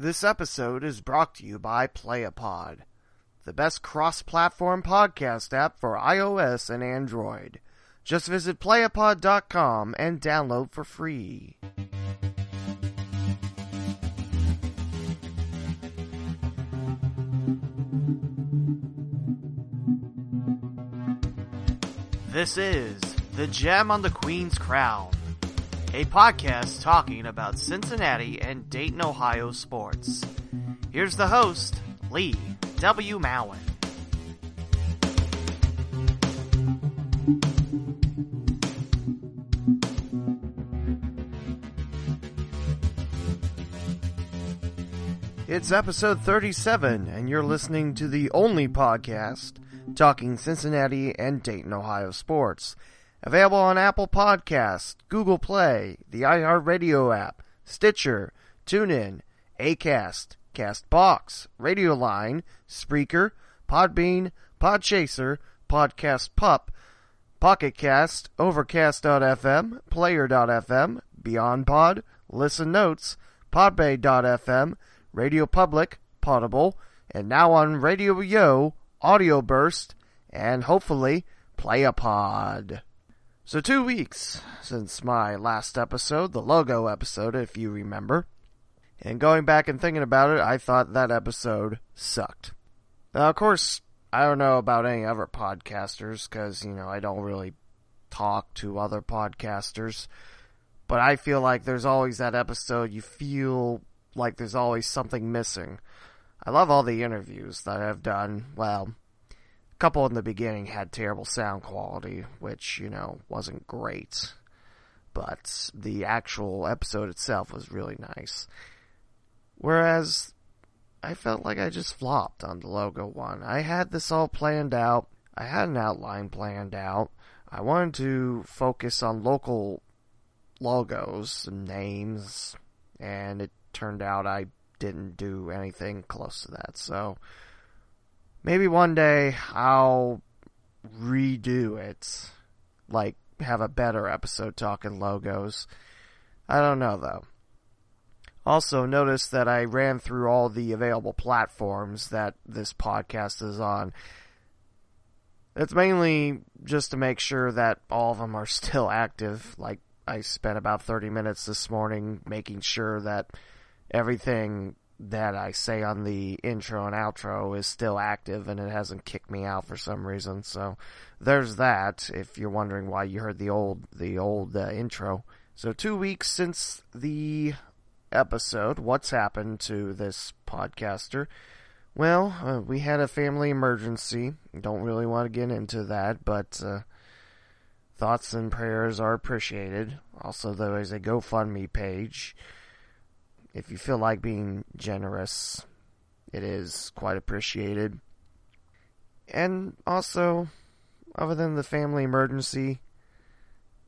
This episode is brought to you by Playapod, the best cross platform podcast app for iOS and Android. Just visit playapod.com and download for free. This is The Gem on the Queen's Crown, a podcast talking about Cincinnati and Dayton, Ohio sports. Here's the host, Lee W. Mowen. It's episode 37, and you're listening to the only podcast talking Cincinnati and Dayton, Ohio sports. Available on Apple Podcasts, Google Play, the iHeartRadio app, Stitcher, TuneIn, Acast, Castbox, Radioline, Spreaker, Podbean, Podchaser, Podcast Pup, Pocket Cast, Overcast.fm, Player.fm, Beyond Pod, Listen Notes, Podbay.fm, Radio Public, Potable, and now on Radio Yo, Audio Burst, and hopefully Playapod. So two weeks since my last episode, the logo episode, if you remember. And going back and thinking about it, I thought that episode sucked. Now, of course, I don't know about any other podcasters, because, you know, I don't really talk to other podcasters. But I feel like there's always that episode you feel like there's always something missing. I love all the interviews that I've done. Well, couple in the beginning had terrible sound quality, which, you know, wasn't great. But the actual episode itself was really nice. Whereas, I felt like I just flopped on the logo one. I had this all planned out. I had an outline planned out. I wanted to focus on local logos and names, and it turned out I didn't do anything close to that. So maybe one day I'll redo it, like have a better episode talking logos. I don't know though. Also, notice that I ran through all the available platforms that this podcast is on. It's mainly just to make sure that all of them are still active. Like, I spent about 30 minutes this morning making sure that everything that I say on the intro and outro is still active and it hasn't kicked me out for some reason. So there's that. If you're wondering why you heard the old the old uh, intro. So two weeks since the episode, what's happened to this podcaster? Well, uh, we had a family emergency. Don't really want to get into that, but uh, thoughts and prayers are appreciated. Also, there is a GoFundMe page if you feel like being generous, it is quite appreciated. And also, other than the family emergency,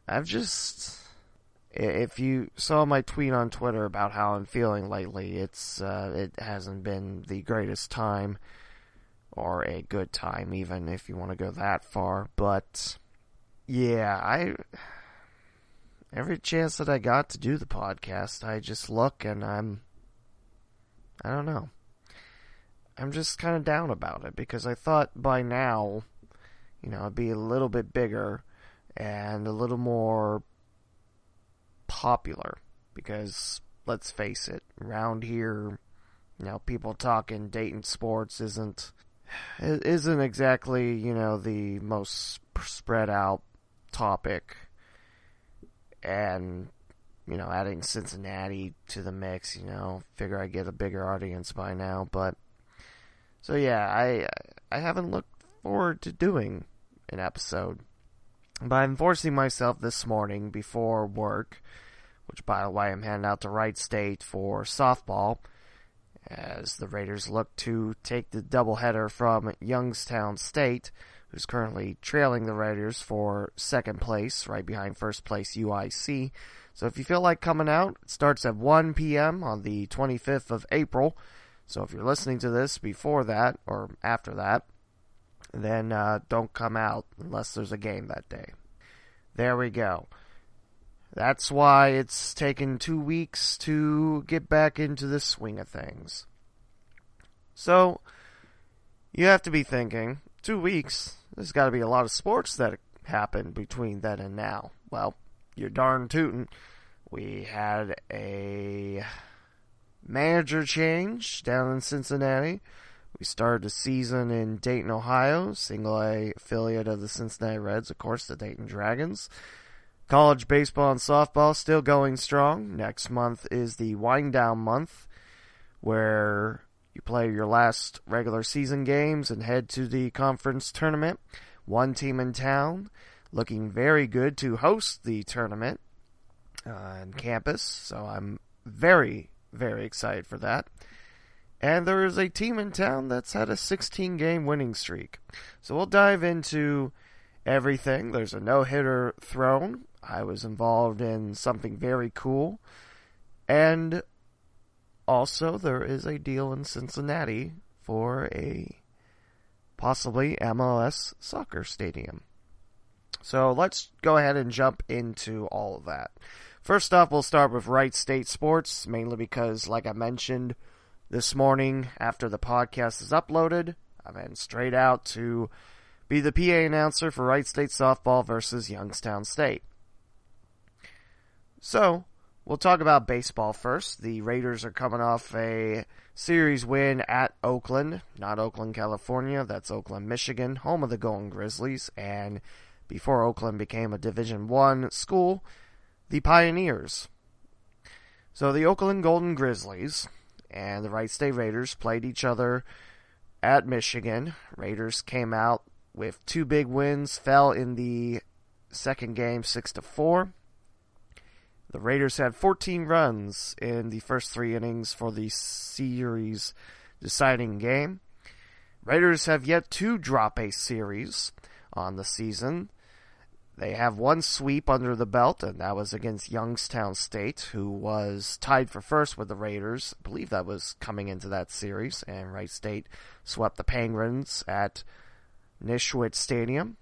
I've just. If you saw my tweet on Twitter about how I'm feeling lately, it's uh, it hasn't been the greatest time, or a good time, even if you want to go that far. But yeah, I every chance that I got to do the podcast, I just look and I'm, I don't know. I'm just kind of down about it because I thought by now, you know, it'd be a little bit bigger and a little more popular because let's face it, around here, you know, people talking Dayton sports isn't isn't exactly, you know, the most spread out topic and you know, adding Cincinnati to the mix, you know, figure I get a bigger audience by now, but so yeah, I I haven't looked forward to doing an episode. But I'm forcing myself this morning before work, which by the way I'm heading out to Wright State for softball as the Raiders look to take the doubleheader from Youngstown State who's currently trailing the Raiders for second place, right behind first place UIC. So if you feel like coming out, it starts at 1 p.m. on the 25th of April. So if you're listening to this before that or after that, then uh, don't come out unless there's a game that day. There we go. That's why it's taken two weeks to get back into the swing of things. So, you have to be thinking, two weeks, there's got to be a lot of sports that happened between then and now. Well, you're darn tootin'. We had a manager change down in Cincinnati. We started the season in Dayton, Ohio, single A affiliate of the Cincinnati Reds, of course, the Dayton Dragons. College baseball and softball still going strong. Next month is the wind down month where you play your last regular season games and head to the conference tournament. One team in town looking very good to host the tournament uh, on campus, so I'm very, very excited for that. And there is a team in town that's had a 16 game winning streak. So we'll dive into everything. There's a no hitter thrown. I was involved in something very cool. And also, there is a deal in Cincinnati for a possibly MLS soccer stadium. So let's go ahead and jump into all of that. First off, we'll start with Wright State Sports, mainly because, like I mentioned this morning after the podcast is uploaded, I'm went straight out to be the PA announcer for Wright State softball versus Youngstown State. So, we'll talk about baseball first. The Raiders are coming off a series win at Oakland, not Oakland, California. That's Oakland, Michigan, home of the Golden Grizzlies. And before Oakland became a Division One school, the Pioneers. So the Oakland Golden Grizzlies and the Wright State Raiders played each other at Michigan. Raiders came out with two big wins, fell in the second game six to four. The Raiders had 14 runs in the first three innings for the series deciding game. Raiders have yet to drop a series on the season. They have one sweep under the belt, and that was against Youngstown State, who was tied for first with the Raiders. I believe that was coming into that series, and Wright State swept the Penguins at Nischwitz Stadium.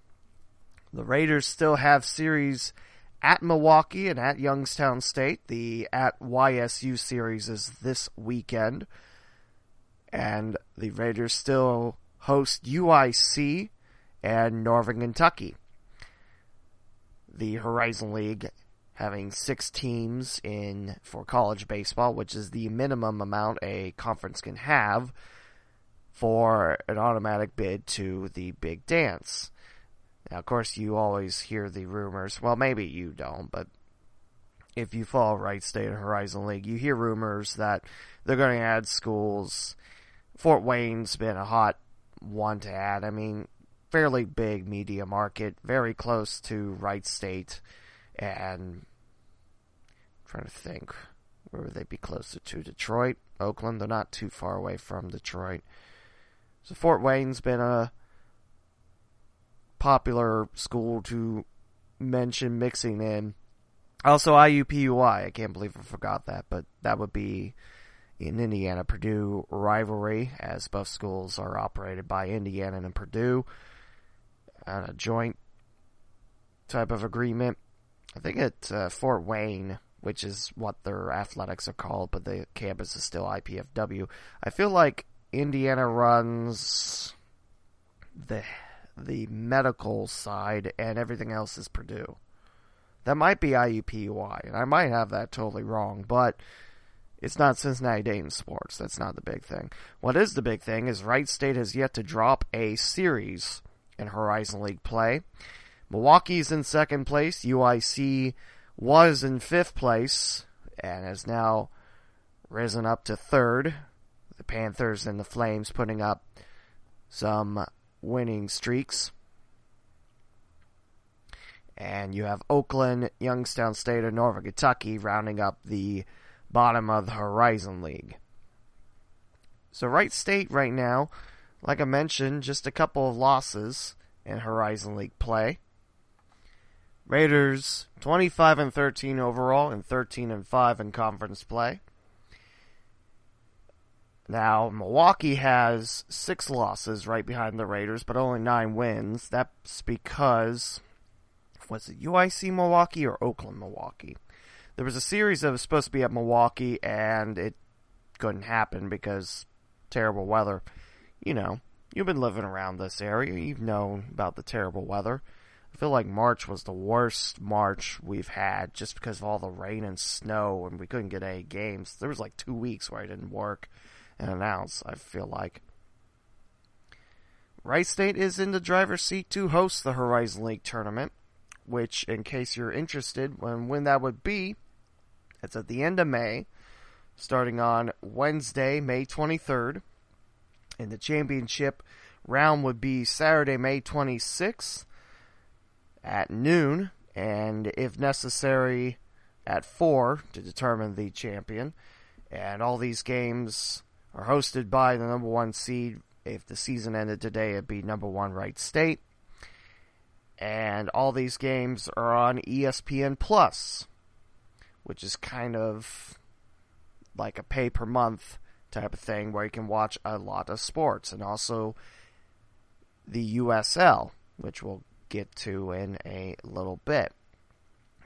The Raiders still have series at Milwaukee and at Youngstown State. The at YSU series is this weekend. And the Raiders still host UIC and Northern Kentucky. The Horizon League having six teams in for college baseball, which is the minimum amount a conference can have for an automatic bid to the big dance. Now, of course, you always hear the rumors. Well, maybe you don't, but if you follow Wright State and Horizon League, you hear rumors that they're going to add schools. Fort Wayne's been a hot one to add. I mean, fairly big media market, very close to Wright State, and I'm trying to think where would they be closer to? Detroit, Oakland. They're not too far away from Detroit. So Fort Wayne's been a popular school to mention mixing in. Also, IUPUI. I can't believe I forgot that, but that would be an Indiana Purdue rivalry, as both schools are operated by Indiana and Purdue on a joint type of agreement. I think at uh, Fort Wayne, which is what their athletics are called, but the campus is still IPFW. I feel like Indiana runs the the medical side, and everything else is Purdue. That might be IUPUI, and I might have that totally wrong, but it's not Cincinnati Dayton sports. That's not the big thing. What is the big thing is Wright State has yet to drop a series in Horizon League play. Milwaukee's in second place. UIC was in fifth place and has now risen up to third. The Panthers and the Flames putting up some winning streaks. And you have Oakland, Youngstown State, and Northern Kentucky rounding up the bottom of the Horizon League. So Wright State right now, like I mentioned, just a couple of losses in Horizon League play. Raiders 25 and 13 overall and 13 and 5 in conference play. Now, Milwaukee has six losses right behind the Raiders, but only nine wins. That's because was it UIC Milwaukee or Oakland Milwaukee? There was a series that was supposed to be at Milwaukee, and it couldn't happen because terrible weather. You know, you've been living around this area. You've known about the terrible weather. I feel like March was the worst March we've had just because of all the rain and snow and we couldn't get any games. There was like two weeks where I didn't work and announce, I feel like. Wright State is in the driver's seat to host the Horizon League tournament, which, in case you're interested, when, when that would be, it's at the end of May, starting on Wednesday, May 23rd. And the championship round would be Saturday, May 26th at noon, and if necessary, at 4 to determine the champion. And all these games are hosted by the number one seed. If the season ended today, it'd be number one Wright State. And all these games are on ESPN Plus, which is kind of like a pay per month type of thing where you can watch a lot of sports and also the USL, which we'll get to in a little bit.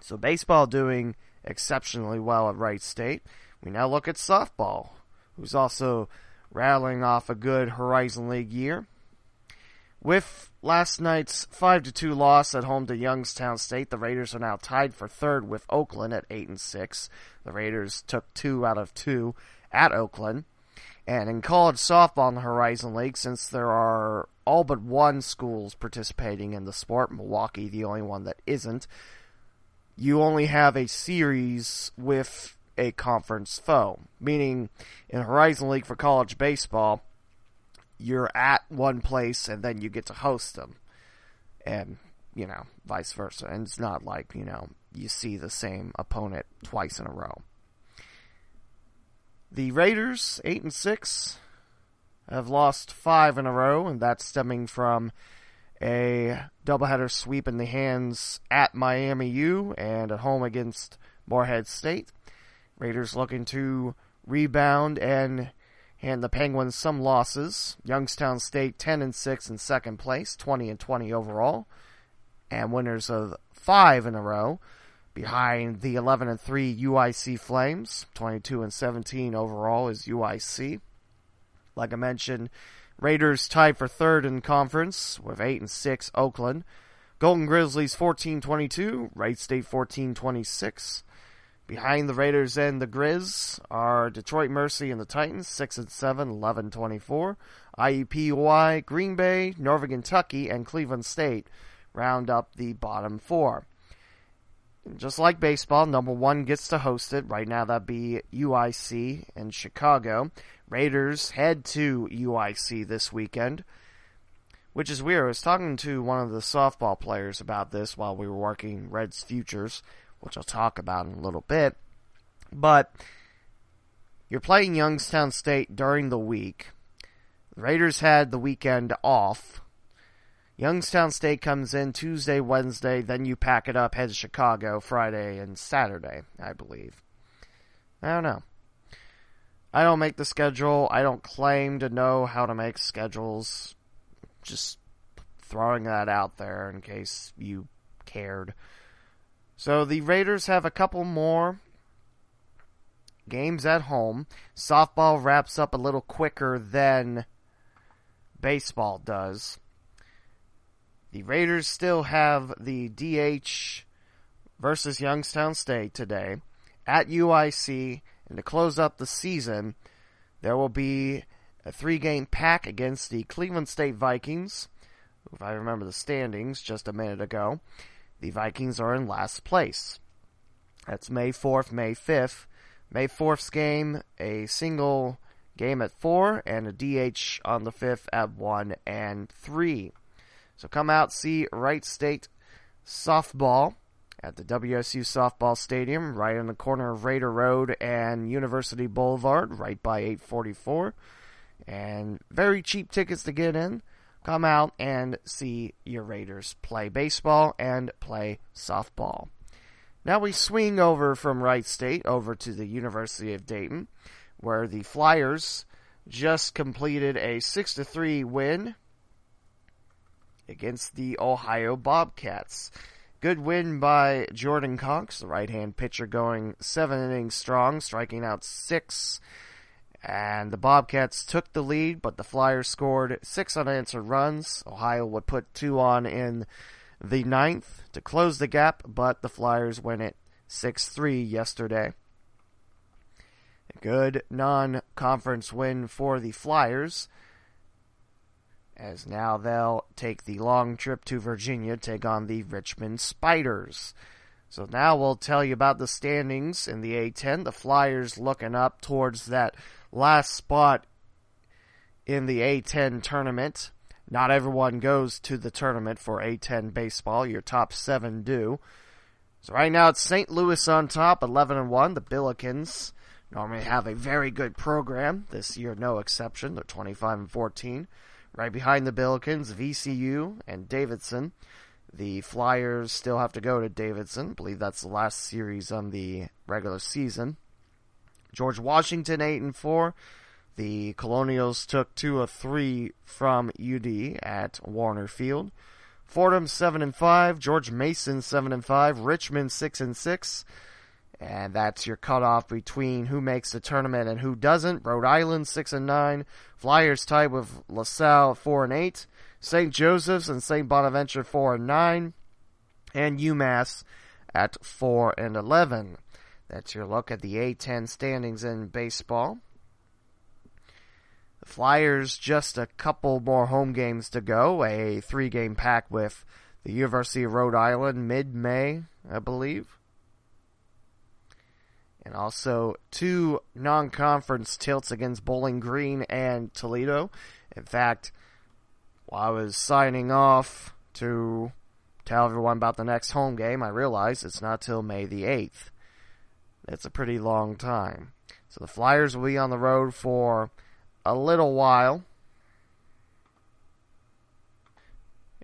So baseball doing exceptionally well at Wright State. We now look at softball, who's also rattling off a good Horizon League year. With last night's 5 to 2 loss at home to Youngstown State, the Raiders are now tied for third with Oakland at 8 and 6. The Raiders took 2 out of 2 at Oakland. And in college softball in the Horizon League, since there are all but one schools participating in the sport, Milwaukee the only one that isn't, you only have a series with a conference foe. Meaning, in Horizon League for college baseball, you're at one place and then you get to host them. And, you know, vice versa. And it's not like, you know, you see the same opponent twice in a row. The Raiders, 8 and 6, have lost five in a row, and that's stemming from a doubleheader sweep in the hands at Miami U and at home against Morehead State. Raiders looking to rebound and hand the Penguins some losses. Youngstown State 10 and 6 in second place, 20 and 20 overall, and winners of five in a row behind the 11 and 3 UIC Flames, 22 and 17 overall is UIC. Like I mentioned, Raiders tied for third in conference with 8 and 6 Oakland. Golden Grizzlies 14-22, Wright State 14-26. Behind the Raiders and the Grizz are Detroit Mercy and the Titans 6 and 7, 11-24. IUPUI, Green Bay, Northern Kentucky, and Cleveland State round up the bottom four. Just like baseball, number one gets to host it. Right now, that'd be UIC in Chicago. Raiders head to UIC this weekend, which is weird. I was talking to one of the softball players about this while we were working Reds Futures, which I'll talk about in a little bit. But you're playing Youngstown State during the week. The Raiders had the weekend off Youngstown State comes in Tuesday, Wednesday, then you pack it up, head to Chicago Friday and Saturday, I believe. I don't know. I don't make the schedule. I don't claim to know how to make schedules. Just throwing that out there in case you cared. So the Raiders have a couple more games at home. Softball wraps up a little quicker than baseball does. The Raiders still have the DH versus Youngstown State today at UIC, and to close up the season, there will be a three game pack against the Cleveland State Vikings. If I remember the standings just a minute ago, the Vikings are in last place. That's May 4th, May 5th. May 4th's game, a single game at 4, and a DH on the 5th at 1 and 3. So come out, see Wright State softball at the WSU Softball Stadium, right in the corner of Raider Road and University Boulevard, right by 844. And very cheap tickets to get in. Come out and see your Raiders play baseball and play softball. Now we swing over from Wright State over to the University of Dayton, where the Flyers just completed a 6 3 win against the Ohio Bobcats. Good win by Jordan Cox, the right hand pitcher, going seven innings strong, striking out six. And the Bobcats took the lead, but the Flyers scored six unanswered runs. Ohio would put two on in the ninth to close the gap, but the Flyers win it 6 3 yesterday. A good non conference win for the Flyers, as now they'll take the long trip to Virginia, take on the Richmond Spiders. So now we'll tell you about the standings in the A10. The Flyers looking up towards that last spot in the A10 tournament. Not everyone goes to the tournament for A10 baseball. Your top seven do. So right now it's St. Louis on top, 11 and 1. The Billikens normally have a very good program. This year, no exception. They're 25 and 14. Right behind the Billikens, VCU and Davidson. The Flyers still have to go to Davidson. I believe that's the last series on the regular season. George Washington 8 and 4. The Colonials took two of three from UD at Woerner Field. Fordham seven and five, George Mason seven and five, Richmond six and six, and that's your cutoff between who makes the tournament and who doesn't. Rhode Island six and nine, Flyers tied with LaSalle four and eight, St. Joseph's and St. Bonaventure four and nine, and UMass at four and eleven. That's your look at the A10 standings in baseball. The Flyers just a couple more home games to go. A three game pack with the University of Rhode Island mid May, I believe. And also two non conference tilts against Bowling Green and Toledo. In fact, while I was signing off to tell everyone about the next home game, I realized it's not till May the 8th. It's a pretty long time. So the Flyers will be on the road for a little while.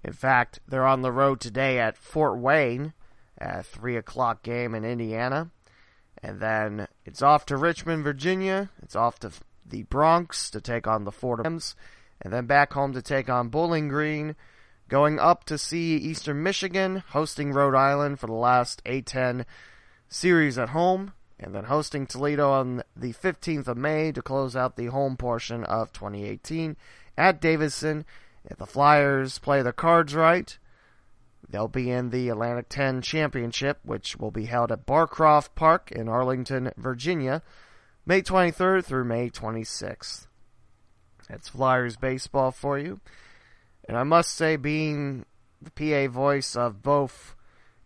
In fact, they're on the road today at Fort Wayne, a 3 o'clock game in Indiana. And then it's off to Richmond, Virginia. It's off to the Bronx to take on the Fordhams. And then back home to take on Bowling Green. Going up to see Eastern Michigan, hosting Rhode Island for the last A10 series at home and then hosting Toledo on the 15th of May to close out the home portion of 2018 at Davidson. If the Flyers play their cards right, they'll be in the Atlantic 10 Championship, which will be held at Barcroft Park in Arlington, Virginia, May 23rd through May 26th. That's Flyers baseball for you. And I must say, being the PA voice of both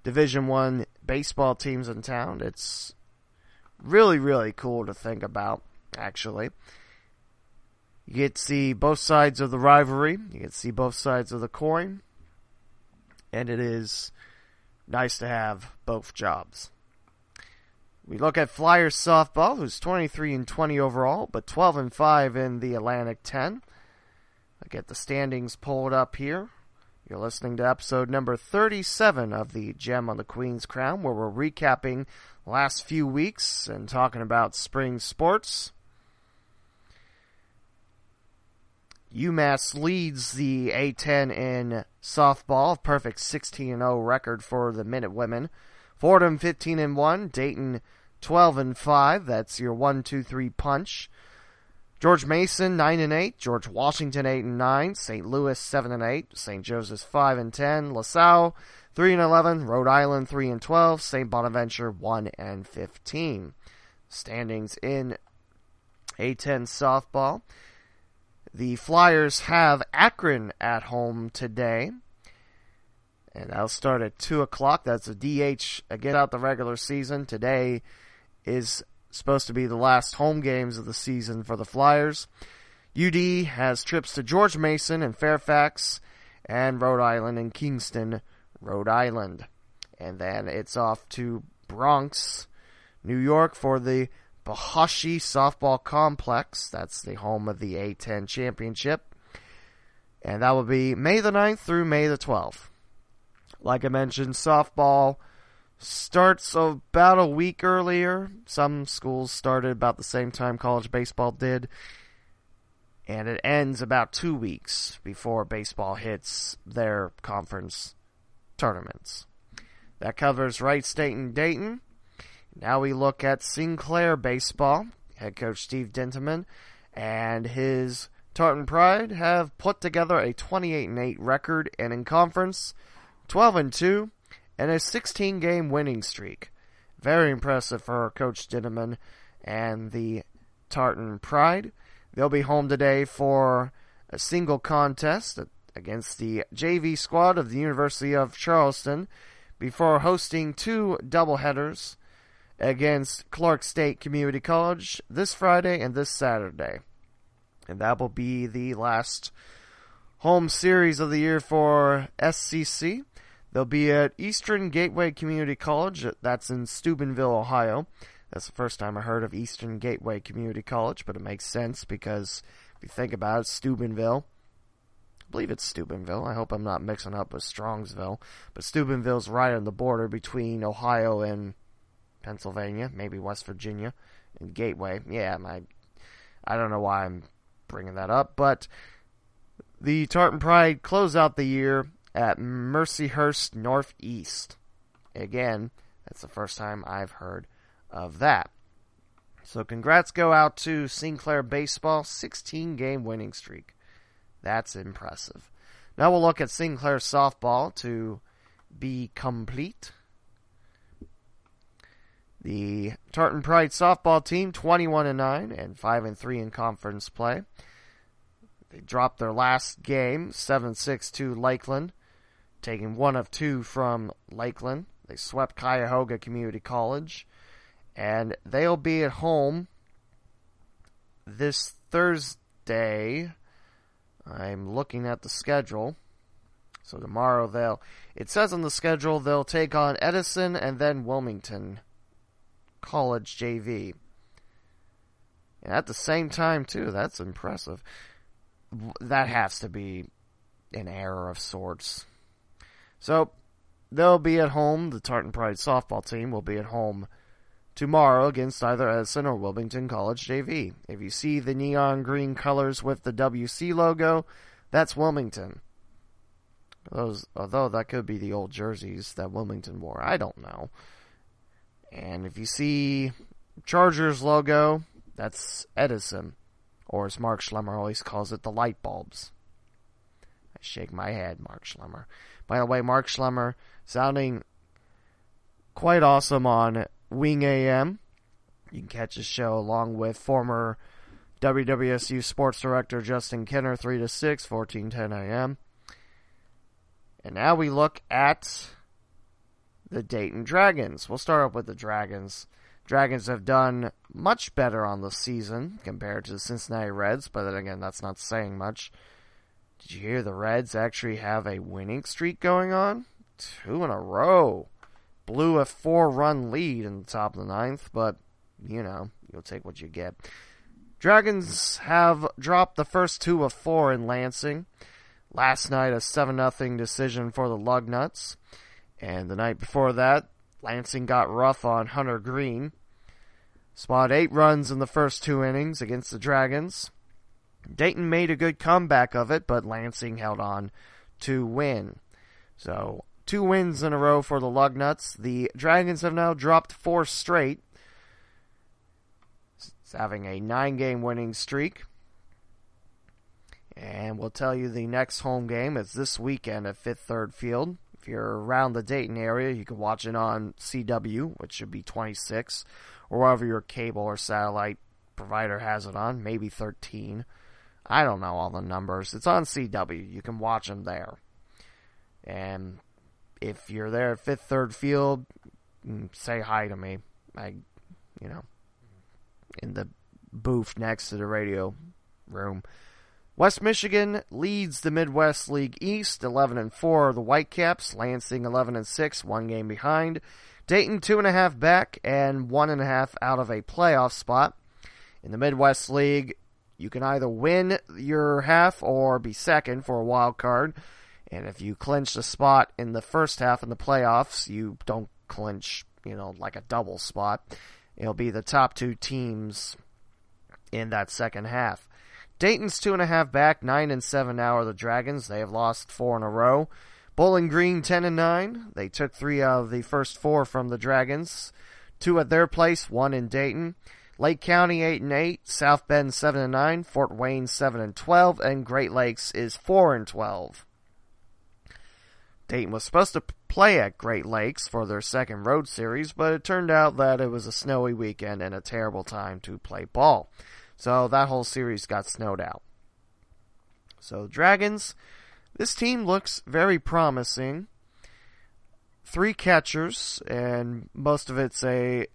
Division One baseball teams in town, it's really, really cool to think about, actually. You get to see both sides of the rivalry. You get to see both sides of the coin. And it is nice to have both jobs. We look at Flyers softball, who's 23 and 20 overall, but 12 and 5 in the Atlantic 10. I get the standings pulled up here. You're listening to episode number 37 of the Gem on the Queen's Crown, where we're recapping last few weeks and talking about spring sports. UMass leads the A10 in softball, perfect 16 0 record for the Minute Women. Fordham 15 and 1, Dayton 12 and 5. That's your 1 2 3 punch. George Mason 9 and 8, George Washington 8 and 9, St. Louis 7 and 8, St. Joseph's 5 and 10, LaSalle 3 and 11, Rhode Island 3 and 12, St. Bonaventure 1 and 15. Standings in A10 softball. The Flyers have Akron at home today. And that'll start at 2 o'clock. That's a DH again out the regular season. Today is supposed to be the last home games of the season for the Flyers. UD has trips to George Mason and Fairfax and Rhode Island and Kingston Rhode Island. And then it's off to Bronx, New York for the Bahoshy Softball Complex. That's the home of the A10 Championship. And that will be May the 9th through May the 12th. Like I mentioned, softball starts about a week earlier. Some schools started about the same time college baseball did. And it ends about two weeks before baseball hits their conference tournaments. That covers Wright State and Dayton. Now we look at Sinclair baseball. Head coach Steve Dintaman and his Tartan Pride have put together a 28 and 8 record and in conference 12 and 2 and a 16 game winning streak. Very impressive for Coach Dintaman and the Tartan Pride. They'll be home today for a single contest against the JV squad of the University of Charleston before hosting two doubleheaders against Clark State Community College this Friday and this Saturday. And that will be the last home series of the year for SCC. They'll be at Eastern Gateway Community College. That's in Steubenville, Ohio. That's the first time I heard of Eastern Gateway Community College, but it makes sense because if you think about it, Steubenville, I believe it's Steubenville. I hope I'm not mixing up with Strongsville, but Steubenville's right on the border between Ohio and Pennsylvania, maybe West Virginia, and Gateway. Yeah, my, I don't know why I'm bringing that up, but the Tartan Pride close out the year at Mercyhurst Northeast. Again, that's the first time I've heard of that. So congrats go out to Sinclair Baseball, 16 game winning streak. That's impressive. Now we'll look at Sinclair Softball to be complete. The Tartan Pride softball team 21 and 9 and 5 and 3 in conference play. They dropped their last game 7-6 to Lakeland, taking one of two from Lakeland. They swept Cuyahoga Community College and they'll be at home this Thursday. I'm looking at the schedule. So tomorrow they'll it says on the schedule they'll take on Edison and then Wilmington College JV. And at the same time, too, that's impressive. That has to be an error of sorts. So, they'll be at home. The Tartan Pride softball team will be at home tomorrow against either Edison or Wilmington College JV. If you see the neon green colors with the WC logo, that's Wilmington. Those, although that could be the old jerseys that Wilmington wore. I don't know. And if you see Chargers logo, that's Edison. Or as Mark Schlemmer always calls it, the light bulbs. I shake my head, Mark Schlemmer. By the way, Mark Schlemmer sounding quite awesome on Wing AM. You can catch his show along with former WWSU sports director Justin Kenner, 3 to 6, 1410 AM. And now we look at the Dayton Dragons. We'll start off with the Dragons. Dragons have done much better on the season compared to the Cincinnati Reds, but then again, that's not saying much. Did you hear the Reds actually have a winning streak going on? Two in a row. Blew a four run lead in the top of the ninth, but, you know, you'll take what you get. Dragons have dropped the first two of four in Lansing. Last night, a 7 0 decision for the Lugnuts. And the night before that, Lansing got rough on Hunter Greene. Spot eight runs in the first two innings against the Dragons. Dayton made a good comeback of it, but Lansing held on to win. So, two wins in a row for the Lugnuts. The Dragons have now dropped four straight. It's having a nine game winning streak. And we'll tell you the next home game is this weekend at Fifth Third Field. If you're around the Dayton area, you can watch it on CW, which should be 26, or wherever your cable or satellite provider has it on, maybe 13. I don't know all the numbers. It's on CW. You can watch them there. And if you're there at Fifth Third Field, mm, say hi to me. I, you know, in the booth next to the radio room. West Michigan leads the Midwest League East, 11 and 4 the Whitecaps. Lansing 11 and 6, one game behind. Dayton two and a half back and one and a half out of a playoff spot. In the Midwest League, you can either win your half or be second for a wild card. And if you clinch the spot in the first half in the playoffs, you don't clinch, you know, like a double spot. It'll be the top two teams in that second half. Dayton's two and a half back, nine and seven now are the Dragons. They have lost four in a row. Bowling Green 10 and 9. They took three of the first four from the Dragons. Two at their place, one in Dayton. Lake County 8 and 8, South Bend 7 and 9, Fort Wayne 7 and 12, and Great Lakes is 4 and 12. Dayton was supposed to play at Great Lakes for their second road series, but it turned out that it was a snowy weekend and a terrible time to play ball. So that whole series got snowed out. So Dragons, this team looks very promising. Three catchers, and most of it's a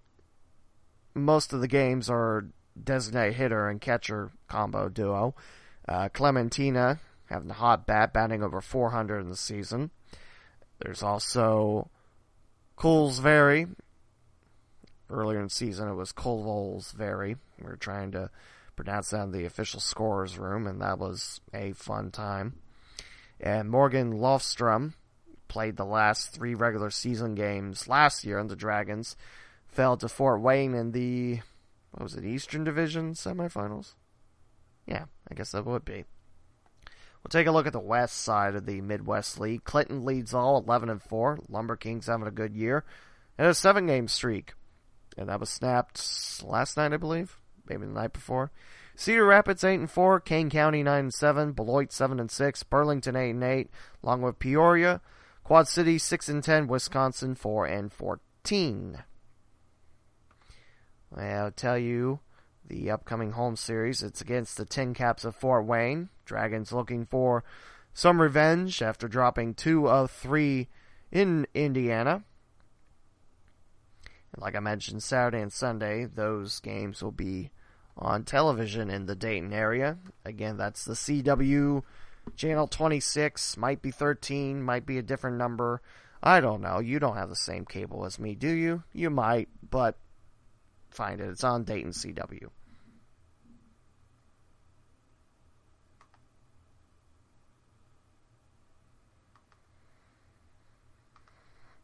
most of the games are designated hitter and catcher combo duo. Uh, Clementina having a hot bat, batting over 400 in the season. There's also Very. Earlier in the season, it was Very. We were trying to pronounce that in the official scorer's room, and that was a fun time. And Morgan Lofstrom played the last three regular season games last year in the Dragons fell to Fort Wayne in the what was it Eastern Division semifinals? Yeah, I guess that would be. We'll take a look at the west side of the Midwest League. Clinton leads all 11 and 4. Lumber Kings having a good year. And a seven game streak. And that was snapped last night, I believe. Maybe the night before. Cedar Rapids 8 and 4. Kane County 9 and 7. Beloit 7 and 6. Burlington 8 and 8. Along with Peoria. Quad City 6 and 10. Wisconsin 4 and 14. I'll tell you the upcoming home series. It's against the Tin Caps of Fort Wayne. Dragons looking for some revenge after dropping two of three in Indiana. And like I mentioned, Saturday and Sunday, those games will be on television in the Dayton area. Again, that's the CW channel 26, might be 13, might be a different number. I don't know. You don't have the same cable as me, do you? You might, but find it. It's on Dayton CW.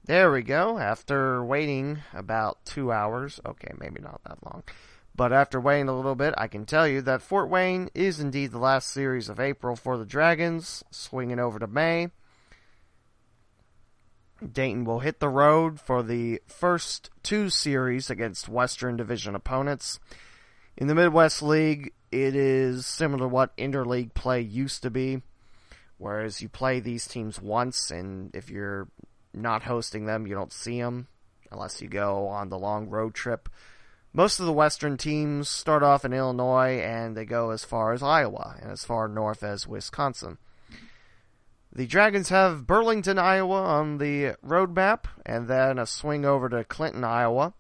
There we go. After waiting about two hours, okay, maybe not that long, but after waiting a little bit, I can tell you that Fort Wayne is indeed the last series of April for the Dragons, swinging over to May. Dayton will hit the road for the first two series against Western Division opponents. In the Midwest League, it is similar to what interleague play used to be, whereas you play these teams once, and if you're not hosting them, you don't see them unless you go on the long road trip. Most of the Western teams start off in Illinois and they go as far as Iowa and as far north as Wisconsin. The Dragons have Burlington, Iowa on the road map, and then a swing over to Clinton, Iowa.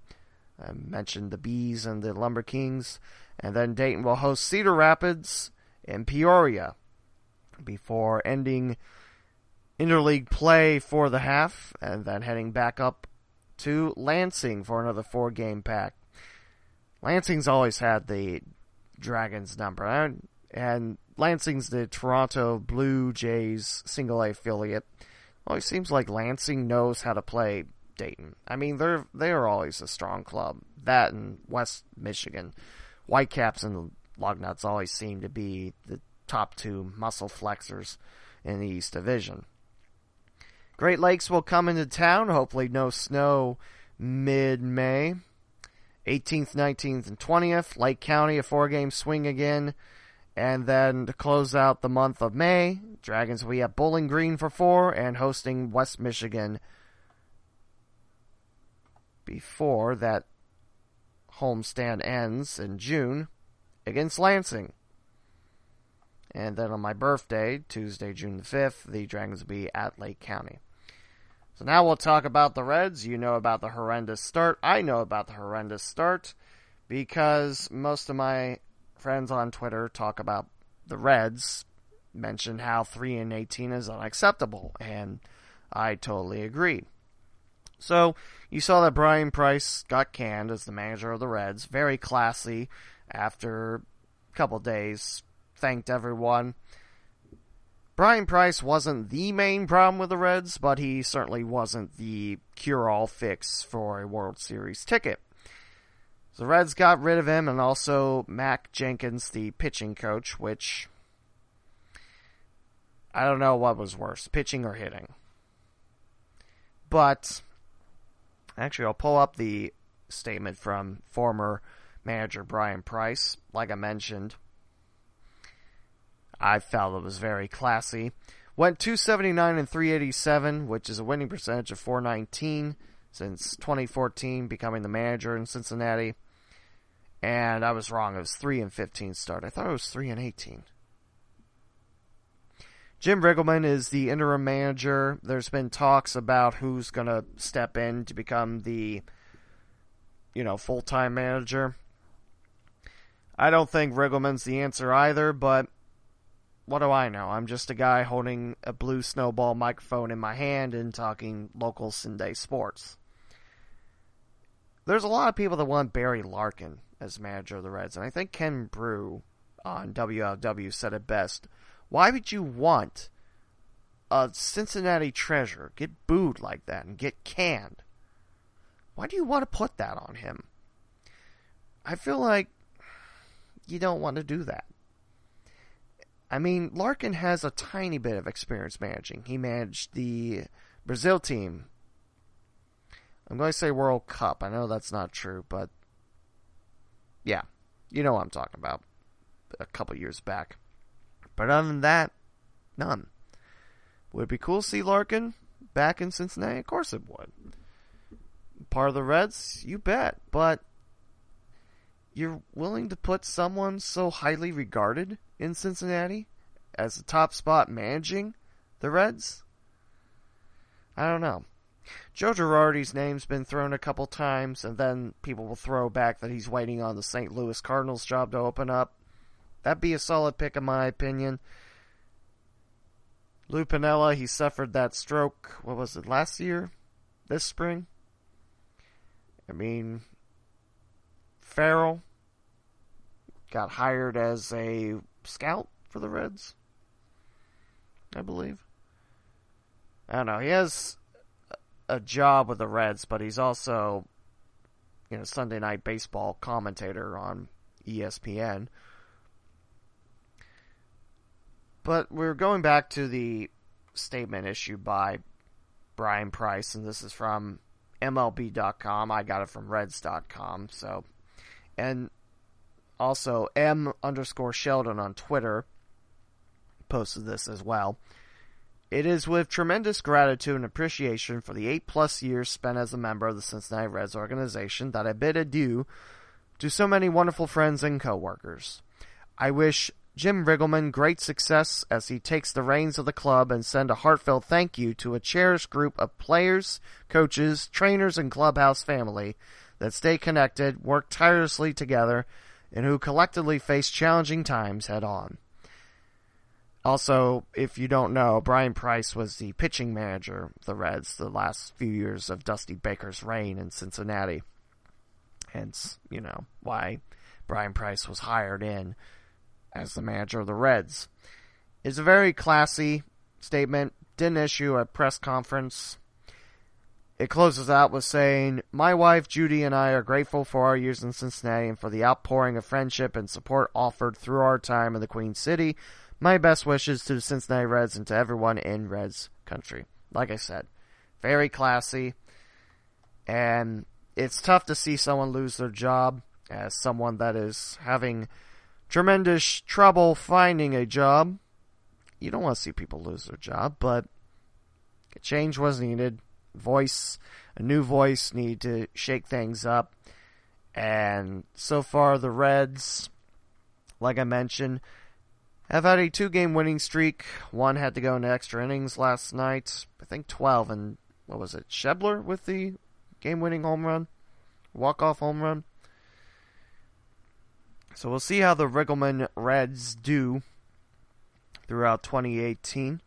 I mentioned the Bees and the Lumber Kings. And then Dayton will host Cedar Rapids and Peoria before ending interleague play for the half and then heading back up to Lansing for another four game pack. Lansing's always had the Dragons number, and Lansing's the Toronto Blue Jays single A affiliate. It seems like Lansing knows how to play Dayton. I mean, they're they are always a strong club. That and West Michigan, Whitecaps and Lugnuts always seem to be the top two muscle flexors in the East Division. Great Lakes will come into town. Hopefully, no snow mid May. 18th, 19th, and 20th. Lake County, a four game swing again. And then to close out the month of May, Dragons will be at Bowling Green for four and hosting West Michigan before that homestand ends in June against Lansing. And then on my birthday, Tuesday, June the 5th, the Dragons will be at Lake County. So now we'll talk about the Reds. You know about the horrendous start. I know about the horrendous start because most of my friends on Twitter talk about the Reds, mention how 3 and 18 is unacceptable, and I totally agree. So, you saw that Bryan Price got canned as the manager of the Reds. Very classy after a couple days. Thanked everyone. Bryan Price wasn't the main problem with the Reds, but he certainly wasn't the cure all fix for a World Series ticket. So the Reds got rid of him and also Mack Jenkins, the pitching coach, which I don't know what was worse, pitching or hitting. but actually, I'll pull up the statement from former manager Bryan Price. Like I mentioned, I felt it was very classy. Went 279 and 387, which is a winning percentage of 419 since 2014, becoming the manager in Cincinnati. And I was wrong. It was 3 and 15 start. I thought it was 3 and 18. Jim Riggleman is the interim manager. There's been talks about who's going to step in to become the you know, full-time manager. I don't think Riggleman's the answer either, but what do I know? I'm just a guy holding a blue snowball microphone in my hand and talking local Sunday sports. There's a lot of people that want Barry Larkin as manager of the Reds, and I think Ken Broo on WLW said it best. Why would you want a Cincinnati treasure get booed like that and get canned? Why do you want to put that on him? I feel like you don't want to do that. I mean, Larkin has a tiny bit of experience managing. He managed the Brazil team. I'm going to say World Cup. I know that's not true, but yeah, you know what I'm talking about. A couple years back. But other than that, none. Would it be cool to see Larkin back in Cincinnati? Of course it would. Part of the Reds? You bet. But you're willing to put someone so highly regarded in Cincinnati as the top spot managing the Reds? I don't know. Joe Girardi's name's been thrown a couple times, and then people will throw back that he's waiting on the St. Louis Cardinals job to open up. That'd be a solid pick, in my opinion. Lou Piniella, he suffered that stroke, what was it, last year? This spring? I mean, Farrell got hired as a scout for the Reds, I believe. I don't know. He has a job with the Reds, but he's also, you know, Sunday night baseball commentator on ESPN. But we're going back to the statement issued by Bryan Price, and this is from MLB.com. I got it from Reds.com. So, and also M underscore Sheldon on Twitter posted this as well. It is with tremendous gratitude and appreciation for the eight plus years spent as a member of the Cincinnati Reds organization that I bid adieu to so many wonderful friends and coworkers. I wish Jim Riggleman great success as he takes the reins of the club and send a heartfelt thank you to a cherished group of players, coaches, trainers, and clubhouse family that stay connected, work tirelessly together, and who collectively face challenging times head on. Also, if you don't know, Bryan Price was the pitching manager of the Reds the last few years of Dusty Baker's reign in Cincinnati. Hence, you know, why Bryan Price was hired in as the manager of the Reds. It's a very classy statement. Didn't issue a press conference. It closes out with saying, My wife Judy and I are grateful for our years in Cincinnati and for the outpouring of friendship and support offered through our time in the Queen City. My best wishes to the Cincinnati Reds and to everyone in Reds country. Like I said, very classy. And it's tough to see someone lose their job as someone that is having tremendous trouble finding a job. You don't want to see people lose their job, but a change was needed. Voice, a new voice need to shake things up. And so far, the Reds, like I mentioned, have had a two game winning streak. One had to go into extra innings last night. I think 12, and what was it? Schebler with the game winning home run? Walk off home run? So we'll see how the Riggleman Reds do throughout 2018.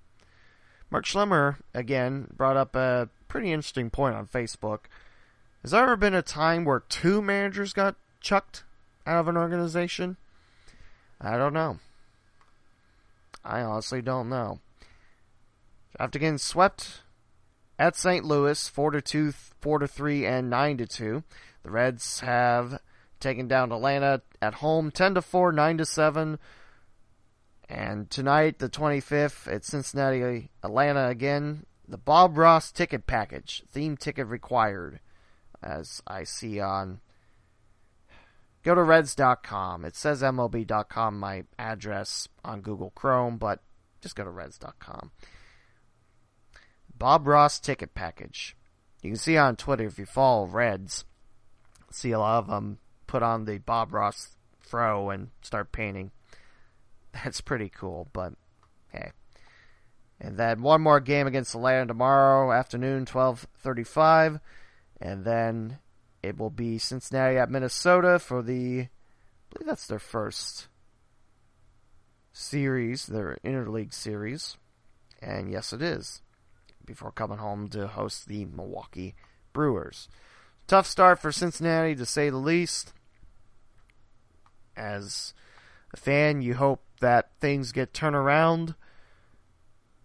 Mark Schlemmer, again, brought up a pretty interesting point on Facebook. Has there ever been a time where two managers got chucked out of an organization? I don't know. I honestly don't know. After getting swept at St. Louis, 4 to 2, 4 to 3, and 9 to 2, the Reds have taken down Atlanta at home 10 to 4, 9 to 7. And tonight, the 25th, at Cincinnati, Atlanta again. The Bob Ross ticket package, theme ticket required, as I see on. Go to Reds.com. It says MLB.com, my address on Google Chrome, but just go to Reds.com. Bob Ross ticket package. You can see on Twitter if you follow Reds, see a lot of them put on the Bob Ross fro and start painting. That's pretty cool, but hey. And then one more game against Atlanta tomorrow afternoon, 12:35, and then it will be Cincinnati at Minnesota for the I believe that's their first series, their interleague series. And yes, it is. Before coming home to host the Milwaukee Brewers. Tough start for Cincinnati to say the least. As a fan, you hope that things get turned around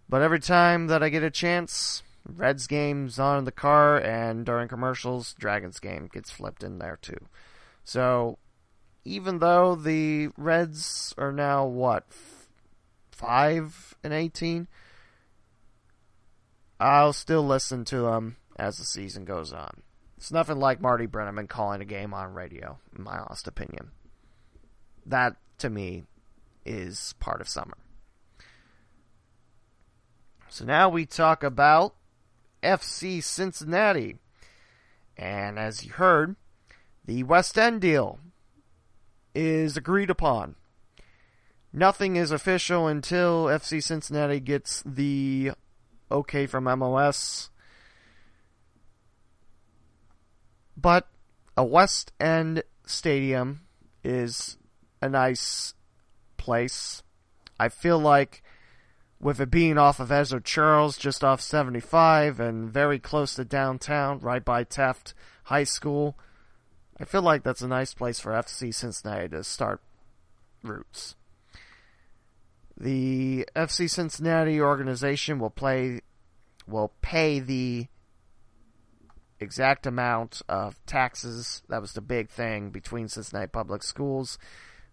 but every time that I get a chance, Reds game's on the car, and during commercials, Dragons game gets flipped in there too. So, even though the Reds are now what five and eighteen, I'll still listen to them as the season goes on. It's nothing like Marty Brennaman calling a game on radio, in my honest opinion. That to me is part of summer. So now we talk about FC Cincinnati. And as you heard, the West End deal is agreed upon. Nothing is official until FC Cincinnati gets the okay from MLS. But a West End stadium is a nice place. I feel like with it being off of Ezzard Charles, just off 75, and very close to downtown, right by Taft High School. I feel like that's a nice place for FC Cincinnati to start roots. The FC Cincinnati organization will play will pay the exact amount of taxes. That was the big thing between Cincinnati Public Schools.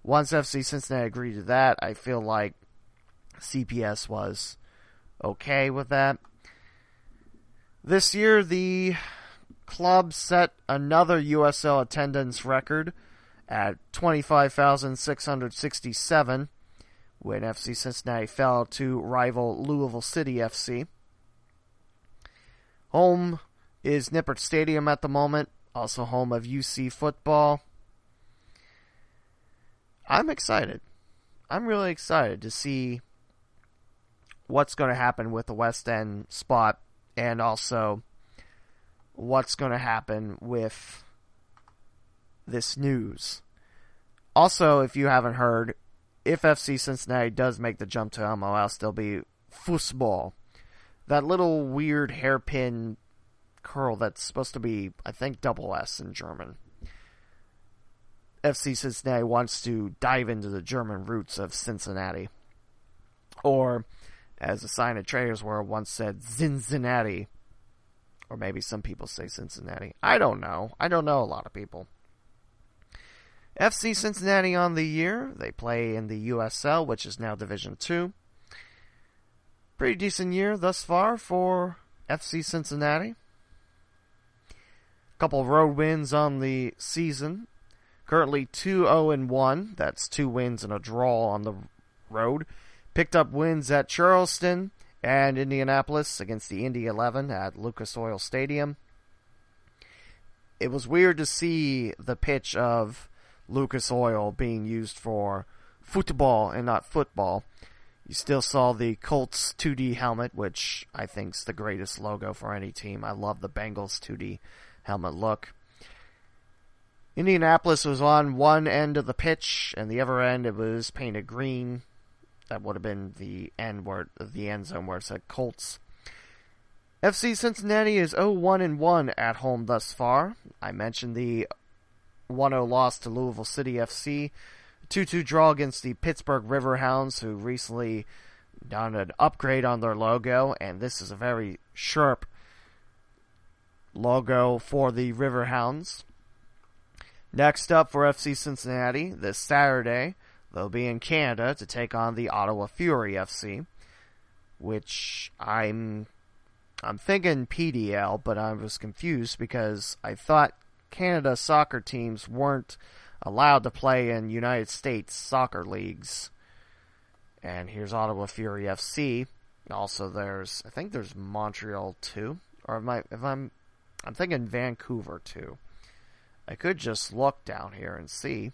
Once FC Cincinnati agreed to that, I feel like CPS was okay with that. This year, the club set another USL attendance record at 25,667 when FC Cincinnati fell to rival Louisville City FC. Home is Nippert Stadium at the moment, also home of UC football. I'm excited. I'm really excited to see what's going to happen with the West End spot and also what's going to happen with this news. Also, if you haven't heard, if FC Cincinnati does make the jump to MLS, there'll be football. That little weird hairpin curl that's supposed to be, I think, double S in German. FC Cincinnati wants to dive into the German roots of Cincinnati. Or as a sign of Traders World once said, Cincinnati. Or maybe some people say Cincinnati. I don't know. I don't know a lot of people. FC Cincinnati on the year. They play in the USL, which is now Division 2. Pretty decent year thus far for FC Cincinnati. Couple road wins on the season. Currently 2 0 1. That's two wins and a draw on the road. Picked up wins at Charleston and Indianapolis against the Indy 11 at Lucas Oil Stadium. It was weird to see the pitch of Lucas Oil being used for football and not football. You still saw the Colts 2D helmet, which I think is the greatest logo for any team. I love the Bengals 2D helmet look. Indianapolis was on one end of the pitch, and the other end it was painted green that would have been the end of the end zone where it said Colts. FC Cincinnati is 0-1 and 1 at home thus far. I mentioned the 1-0 loss to Louisville City FC, 2-2 draw against the Pittsburgh Riverhounds, who recently done an upgrade on their logo, and this is a very sharp logo for the Riverhounds. Next up for FC Cincinnati this Saturday, They'll be in Canada to take on the Ottawa Fury FC, which I'm I'm thinking PDL, but I was confused because I thought Canada soccer teams weren't allowed to play in United States soccer leagues. And here's Ottawa Fury FC. Also, there's I think there's Montreal too, or am I, if I'm I'm thinking Vancouver too. I could just look down here and see.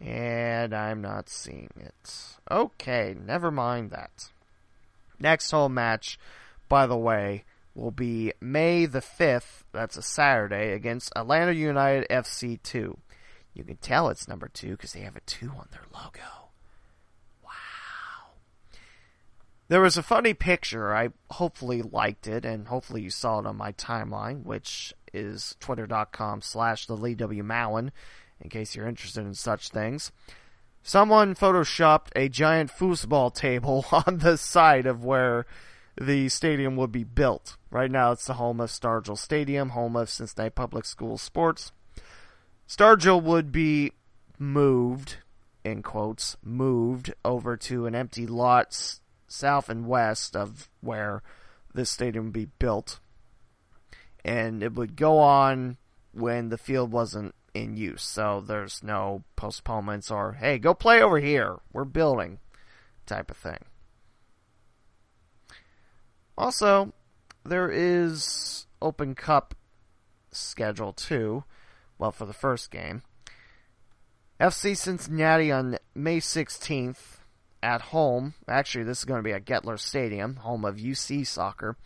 And I'm not seeing it. Okay, never mind that. Next home match, by the way, will be May the 5th, that's a Saturday, against Atlanta United FC 2. You can tell it's number 2 because they have a 2 on their logo. Wow. There was a funny picture. I hopefully liked it, and hopefully you saw it on my timeline, which is twitter.com slash the Lee W. in case you're interested in such things. Someone photoshopped a giant foosball table on the side of where the stadium would be built. Right now, it's the home of Stargel Stadium, home of Cincinnati Public Schools Sports. Stargel would be moved, in quotes, moved over to an empty lot south and west of where this stadium would be built. And it would go on when the field wasn't in use. So there's no postponements or, hey, go play over here. We're building type of thing. Also, there is Open Cup schedule too. Well, for the first game. FC Cincinnati on May 16th at home. Actually, this is going to be at Gettler Stadium, home of UC Soccer.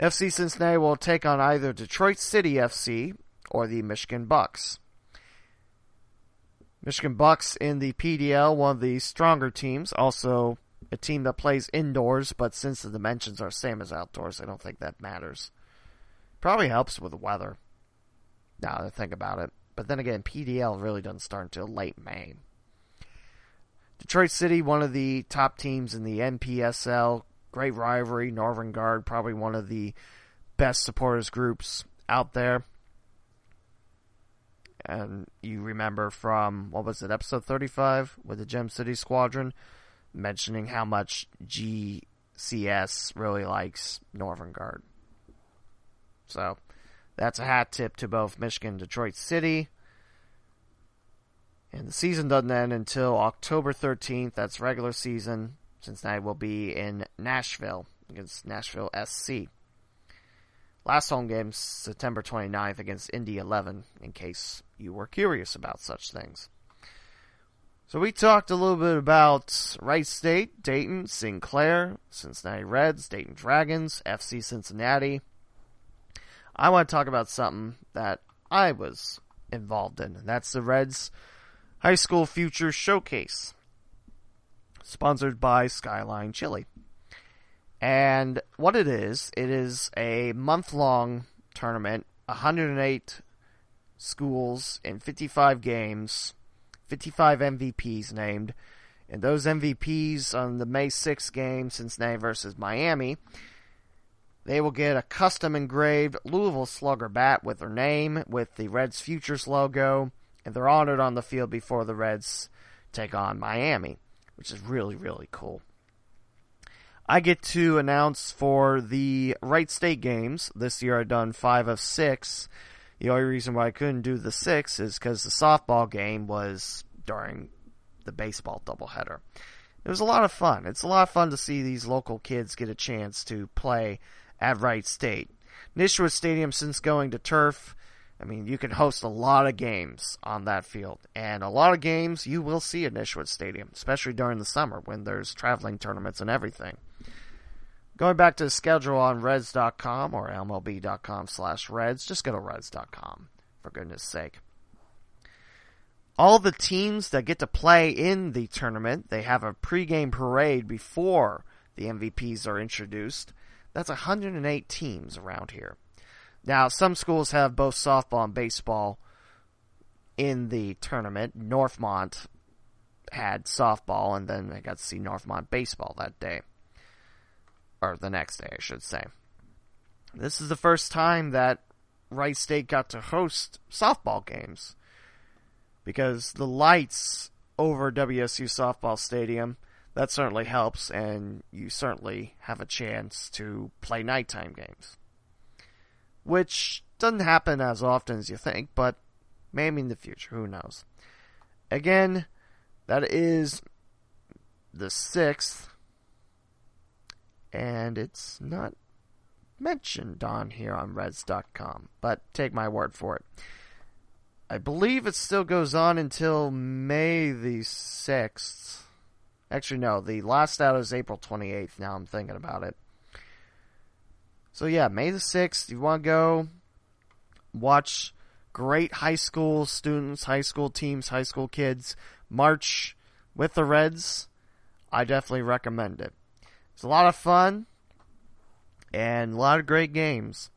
FC Cincinnati will take on either Detroit City FC or the Michigan Bucks. Michigan Bucks in the PDL, one of the stronger teams, also a team that plays indoors, but since the dimensions are same as outdoors, I don't think that matters. Probably helps with the weather. Now that I think about it. But then again, PDL really doesn't start until late May. Detroit City, one of the top teams in the NPSL. Great rivalry. Northern Guard, probably one of the best supporters groups out there and you remember from what was it, episode thirty-five with the Gem City Squadron, mentioning how much GCS really likes Northern Guard. So that's a hat tip to both Michigan Detroit City. And the season doesn't end until October 13th. That's regular season. Cincinnati will be in Nashville against Nashville SC. Last home game, September 29th against Indy 11, in case you were curious about such things. So we talked a little bit about Wright State, Dayton, Sinclair, Cincinnati Reds, Dayton Dragons, FC Cincinnati. I want to talk about something that I was involved in, and that's the Reds High School Future Showcase, sponsored by Skyline Chili. And what it is, it is a month long tournament, 108 schools in 55 games, 55 MVPs named. And those MVPs on the May 6th game, Cincinnati versus Miami, they will get a custom engraved Louisville Slugger bat with their name, with the Reds Futures logo, and they're honored on the field before the Reds take on Miami, which is really, really cool. I get to announce for the Wright State games. This year I've done five of six. The only reason why I couldn't do the six is because the softball game was during the baseball doubleheader. It was a lot of fun. It's a lot of fun to see these local kids get a chance to play at Wright State. Nischwitz Stadium, since going to turf, I mean, you can host a lot of games on that field. And a lot of games you will see at Nischwitz Stadium, especially during the summer when there's traveling tournaments and everything. Going back to the schedule on Reds.com or MLB.com slash Reds, just go to Reds.com, for goodness sake. All the teams that get to play in the tournament, they have a pregame parade before the MVPs are introduced. That's 108 teams around here. Now, some schools have both softball and baseball in the tournament. Northmont had softball, and then I got to see Northmont baseball that day or the next day, I should say. This is the first time that Wright State got to host softball games because the lights over WSU softball stadium that certainly helps, and you certainly have a chance to play nighttime games. Which doesn't happen as often as you think, but maybe in the future, who knows. Again, that is the 6th, and it's not mentioned on here on Reds.com, but take my word for it. I believe it still goes on until May the 6th. Actually, no, the last out is April 28th, now I'm thinking about it. So, yeah, May the 6th, you want to go watch great high school students, high school teams, high school kids march with the Reds. I definitely recommend it. It's a lot of fun and a lot of great games.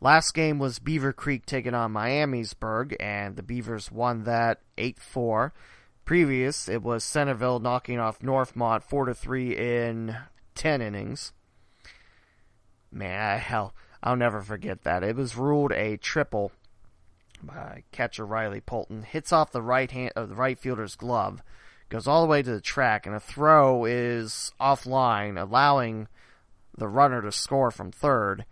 Last game was Beavercreek taking on Miamisburg, and the Beavers won that 8 4. Previous, it was Centerville knocking off Northmont 4 3 in 10 innings. Man, hell, I'll never forget that. It was ruled a triple by catcher Riley Polton. Hits off the right hand of the right fielder's glove, goes all the way to the track, and a throw is offline, allowing the runner to score from third.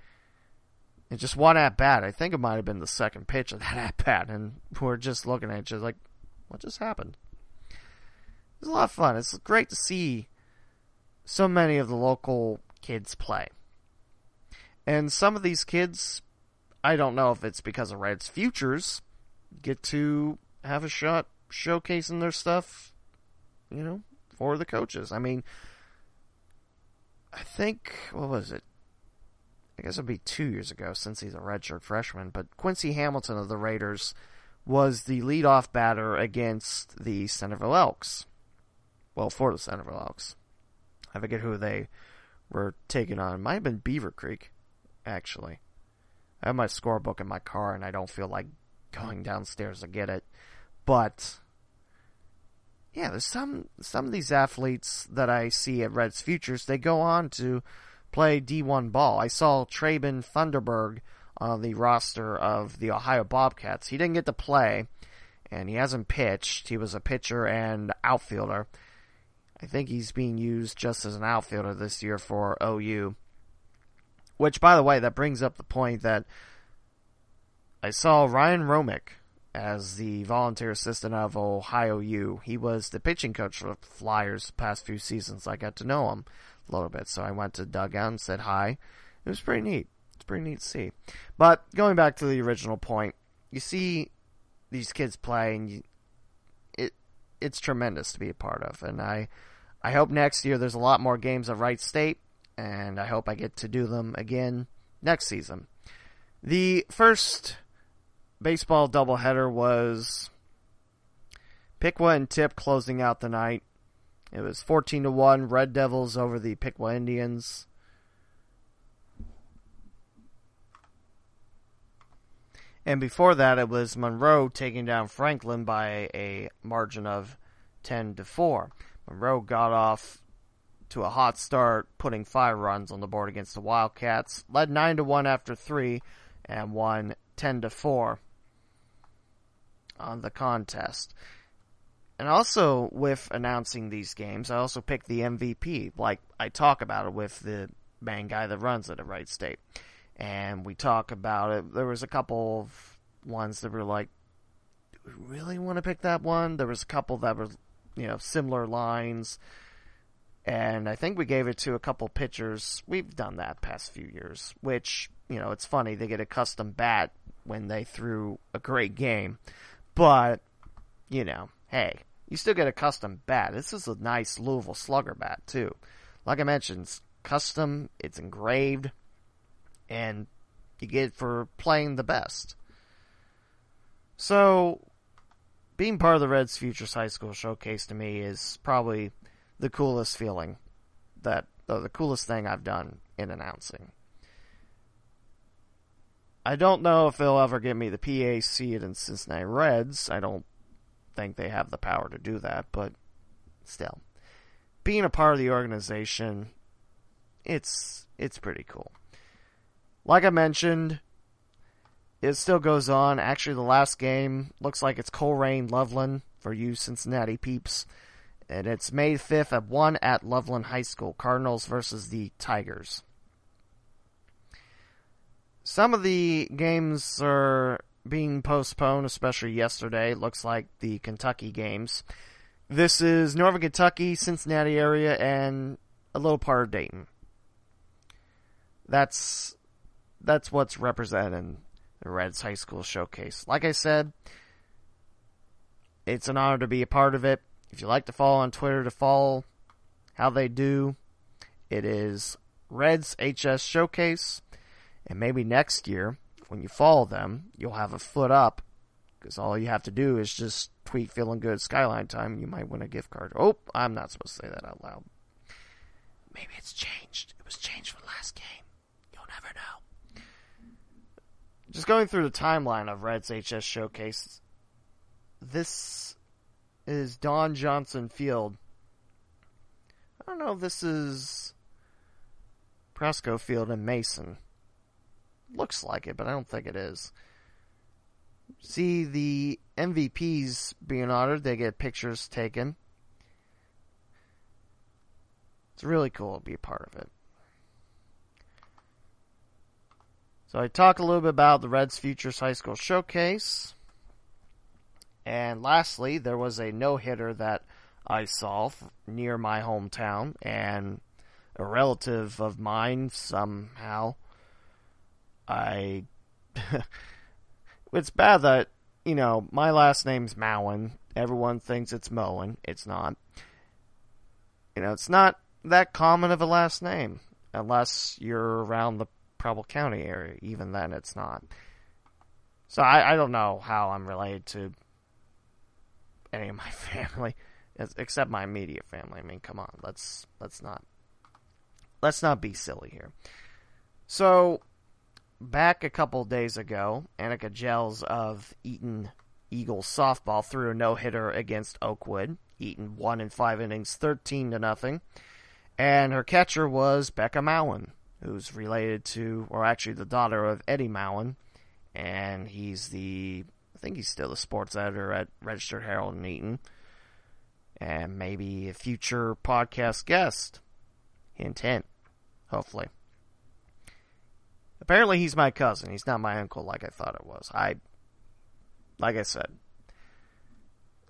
It just one at bat. I think it might have been the second pitch of that at bat, and we're just looking at each other like, what just happened? It's a lot of fun. It's great to see so many of the local kids play. And some of these kids, I don't know if it's because of Red's futures, get to have a shot showcasing their stuff, you know, for the coaches. I mean, I think, what was it? I guess it'd be two years ago since he's a redshirt freshman, but Quincy Hamilton of the Raiders was the leadoff batter against the Centerville Elks. Well, for the Centerville Elks. I forget who they were taking on. It might have been Beavercreek, actually. I have my scorebook in my car and I don't feel like going downstairs to get it. But yeah, there's some some of these athletes that I see at Reds Futures. They go on to play D1 ball. I saw Traben Thunderberg on the roster of the Ohio Bobcats. He didn't get to play, and he hasn't pitched. He was a pitcher and outfielder. I think he's being used just as an outfielder this year for OU. Which, by the way, that brings up the point that I saw Ryan Romick as the volunteer assistant of Ohio U. He was the pitching coach for the Flyers the past few seasons. I got to know him a little bit, so I went to dugout and said hi. It was pretty neat. It's pretty neat to see. But going back to the original point, you see these kids play, and you, it it's tremendous to be a part of. And I I hope next year there's a lot more games at Wright State, and I hope I get to do them again next season. The first baseball doubleheader was Piqua and Tip closing out the night. It was 14 to 1 Red Devils over the Piqua Indians. And before that it was Monroe taking down Franklin by a margin of 10 to 4. Monroe got off to a hot start, putting 5 runs on the board against the Wildcats, led 9 to 1 after 3 and won 10 to 4 on the contest. And also with announcing these games, I also picked the MVP, like I talk about it with the main guy that runs it at Wright State. And we talk about it. There was a couple of ones that were like, do we really want to pick that one? There was a couple that were, you know, similar lines. And I think we gave it to a couple pitchers. We've done that past few years, which, you know, it's funny. They get a custom bat when they threw a great game. But, you know, hey, you still get a custom bat. This is a nice Louisville Slugger bat, too. Like I mentioned, it's custom, it's engraved, and you get it for playing the best. So, being part of the Reds Futures High School Showcase to me is probably the coolest feeling that, the coolest thing I've done in announcing. I don't know if they'll ever get me the PA seat in Cincinnati Reds. I don't think they have the power to do that, but still. Being a part of the organization, it's it's pretty cool. Like I mentioned, it still goes on. Actually, the last game looks like it's Colerain Loveland for you Cincinnati peeps. and it's May 5th at 1 at Loveland High School. Cardinals versus the Tigers. Some of the games are being postponed, especially yesterday. It Looks like the Kentucky games. This is Northern Kentucky, Cincinnati area, and a little part of Dayton. That's that's what's represented in the Reds High School Showcase. Like I said, it's an honor to be a part of it. If you like to follow on Twitter to follow how they do, it is Reds HS Showcase. And maybe next year, when you follow them, you'll have a foot up because all you have to do is just tweet feeling good skyline time. You might win a gift card. Oh, I'm not supposed to say that out loud. Maybe it's changed. It was changed the last game. You'll never know. Just going through the timeline of Reds HS Showcase, this is Don Johnson Field. I don't know if this is Presco Field in Mason. Looks like it, but I don't think it is. See the MVPs being honored. They get pictures taken. It's really cool to be a part of it. So I talk a little bit about the Reds Futures High School Showcase. And lastly, there was a no hitter that I saw near my hometown, and a relative of mine somehow. I. it's bad that, you know, my last name's Mowen. Everyone thinks it's Moen. It's not. You know, it's not that common of a last name, unless you're around the Preble County area. Even then, it's not. So I, I don't know how I'm related to any of my family, except my immediate family. I mean, come on, let's let's not let's not be silly here. So, back a couple days ago, Annika Gels of Eaton Eagles softball threw a no hitter against Oakwood. Eaton won in five innings, thirteen to nothing, and her catcher was Becca Mowen, who's related to, or actually the daughter of Eddie Mowen, and he's the I think he's still the sports editor at Registered Herald in Eaton. And maybe a future podcast guest. Hint, hint. Hopefully. Apparently, he's my cousin. He's not my uncle like I thought it was. I, like I said,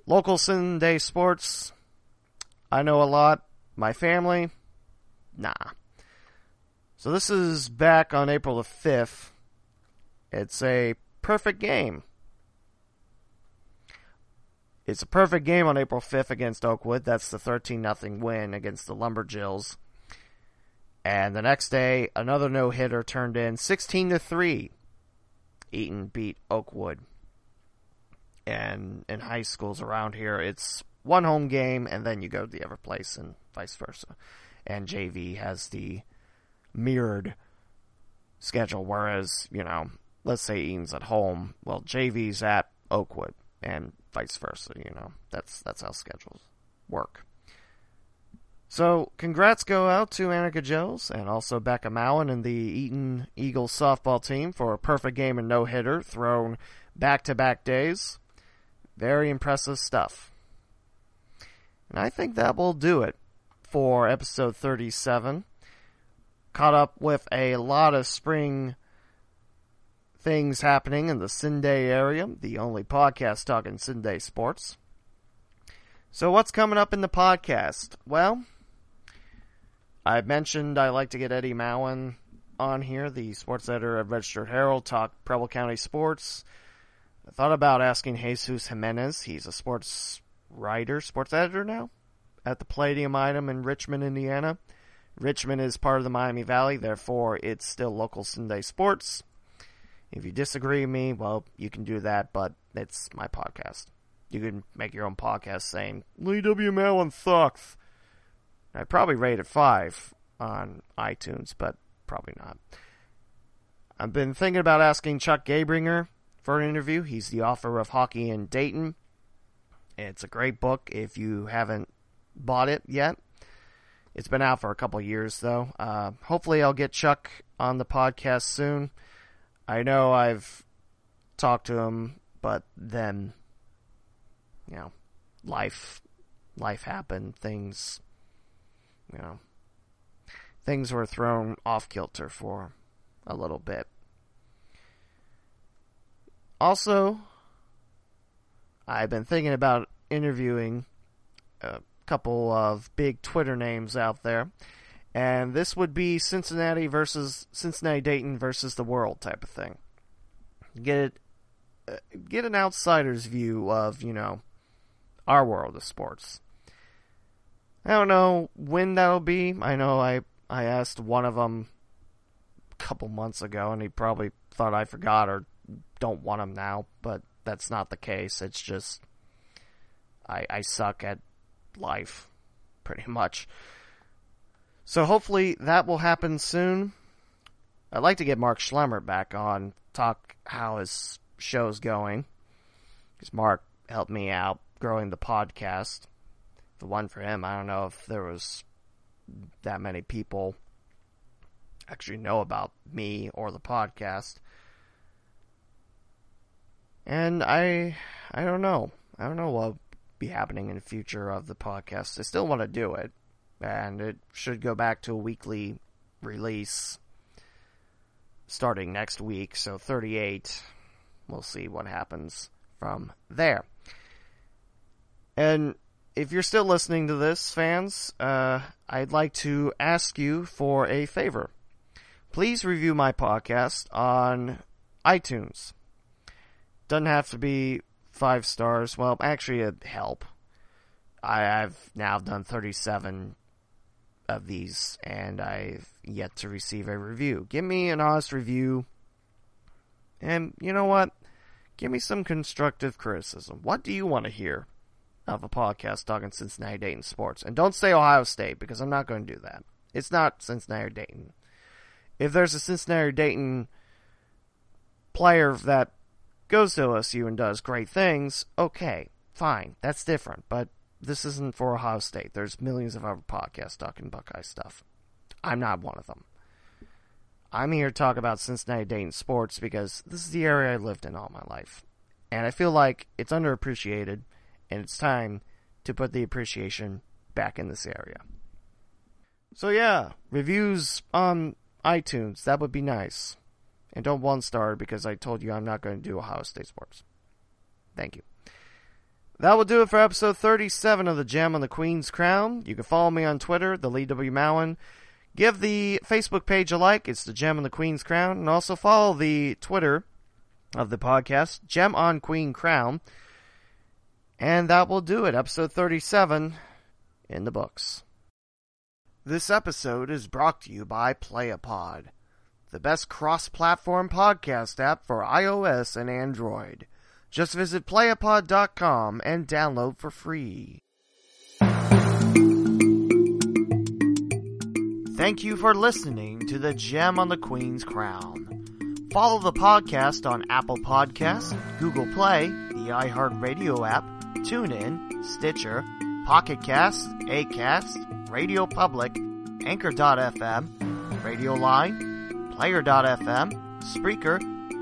local Sunday sports. I know a lot. My family, nah. So this is back on April the 5th. It's a perfect game. It's a perfect game on April 5th against Oakwood. That's the 13 0 win against the Lumberjills. And the next day, another no hitter turned in 16 to 3. Eaton beat Oakwood. And in high schools around here, it's one home game and then you go to the other place and vice versa. And JV has the mirrored schedule, whereas, you know, let's say Eaton's at home, well, JV's at Oakwood and vice versa. You know, that's that's how schedules work. So, congrats go out to Annika Gels and also Becca Mowen and the Eaton Eagles softball team for a perfect game and no hitter thrown back to back days. Very impressive stuff. And I think that will do it for episode 37. Caught up with a lot of spring things happening in the Sunday area, the only podcast talking Sunday sports. So, what's coming up in the podcast? Well, I mentioned I like to get Eddie Mowen on here, the sports editor of Registered Herald, talk Preble County sports. I thought about asking Jesus Jimenez. He's a sports writer, sports editor now at the Palladium Item in Richmond, Indiana. Richmond is part of the Miami Valley, therefore, it's still local Sunday sports. If you disagree with me, well, you can do that, but it's my podcast. You can make your own podcast saying, Lee W. Mowen sucks. I'd probably rate it 5 on iTunes, but probably not. I've been thinking about asking Chuck Gabringer for an interview. He's the author of Hockey in Dayton. It's a great book if you haven't bought it yet. It's been out for a couple years, though. Uh, hopefully, I'll get Chuck on the podcast soon. I know I've talked to him, but then, you know, life life happened. Things, you know, things were thrown off kilter for a little bit. Also, I've been thinking about interviewing a couple of big Twitter names out there, and this would be Cincinnati versus Cincinnati Dayton versus the world type of thing. Get uh, get an outsider's view of you know our world of sports. I don't know when that'll be. I know I I asked one of them a couple months ago, and he probably thought I forgot or don't want him now, but that's not the case. It's just I I suck at life, pretty much. So hopefully that will happen soon. I'd like to get Mark Schlemmer back on, talk how his show's going. Because Mark helped me out growing the podcast. The one for him, I don't know if there was that many people actually know about me or the podcast. And I I don't know. I don't know what'll be happening in the future of the podcast. I still want to do it. And it should go back to a weekly release starting next week, so 38. We'll see what happens from there. And if you're still listening to this, fans, uh, I'd like to ask you for a favor. Please review my podcast on iTunes. Doesn't have to be five stars. Well, actually, it'd help. I, have now done 37 of these, and I've yet to receive a review. Give me an honest review. And you know what? Give me some constructive criticism. What do you want to hear of a podcast talking Cincinnati Dayton sports? And don't say Ohio State because I'm not going to do that. It's not Cincinnati Dayton. If there's a Cincinnati Dayton player that goes to OSU and does great things, okay, fine, that's different. But this isn't for Ohio State. There's millions of other podcasts talking Buckeye stuff. I'm not one of them. I'm here to talk about Cincinnati Dayton sports because this is the area I lived in all my life. And I feel like it's underappreciated, and it's time to put the appreciation back in this area. So, yeah, reviews on iTunes, that would be nice. And don't one star because I told you I'm not going to do Ohio State sports. Thank you. That will do it for episode 37 of the Gem on the Queen's Crown. You can follow me on Twitter, the Lee W. Mowen. Give the Facebook page a like. It's the Gem on the Queen's Crown. And also follow the Twitter of the podcast, Gem on Queen Crown. And that will do it. Episode 37 in the books. This episode is brought to you by Playapod, the best cross platform podcast app for iOS and Android. Just visit playapod.com and download for free. Thank you for listening to the Gem on the Queen's Crown. Follow the podcast on Apple Podcasts, Google Play, the iHeartRadio app, TuneIn, Stitcher, Pocket Cast, Acast, Radio Public, Anchor.fm, Radio Line, Player.fm, Spreaker,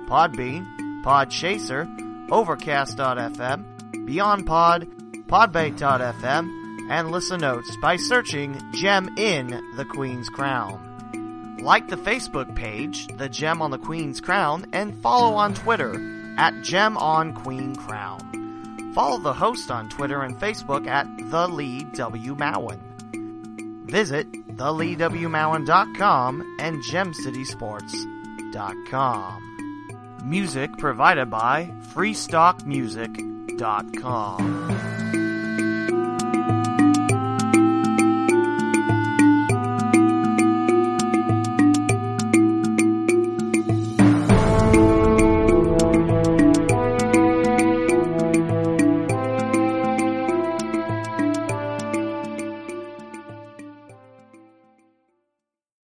Podbean, Podchaser, Overcast.fm, BeyondPod, Podbay.fm, and listen notes by searching Gem in the Queen's Crown. Like the Facebook page, The Gem on the Queen's Crown, and follow on Twitter at Gem on Queen Crown. Follow the host on Twitter and Facebook at The Lee W. Mowen. Visit theleewmowen.com and gemcitysports.com. Music provided by freestockmusic.com.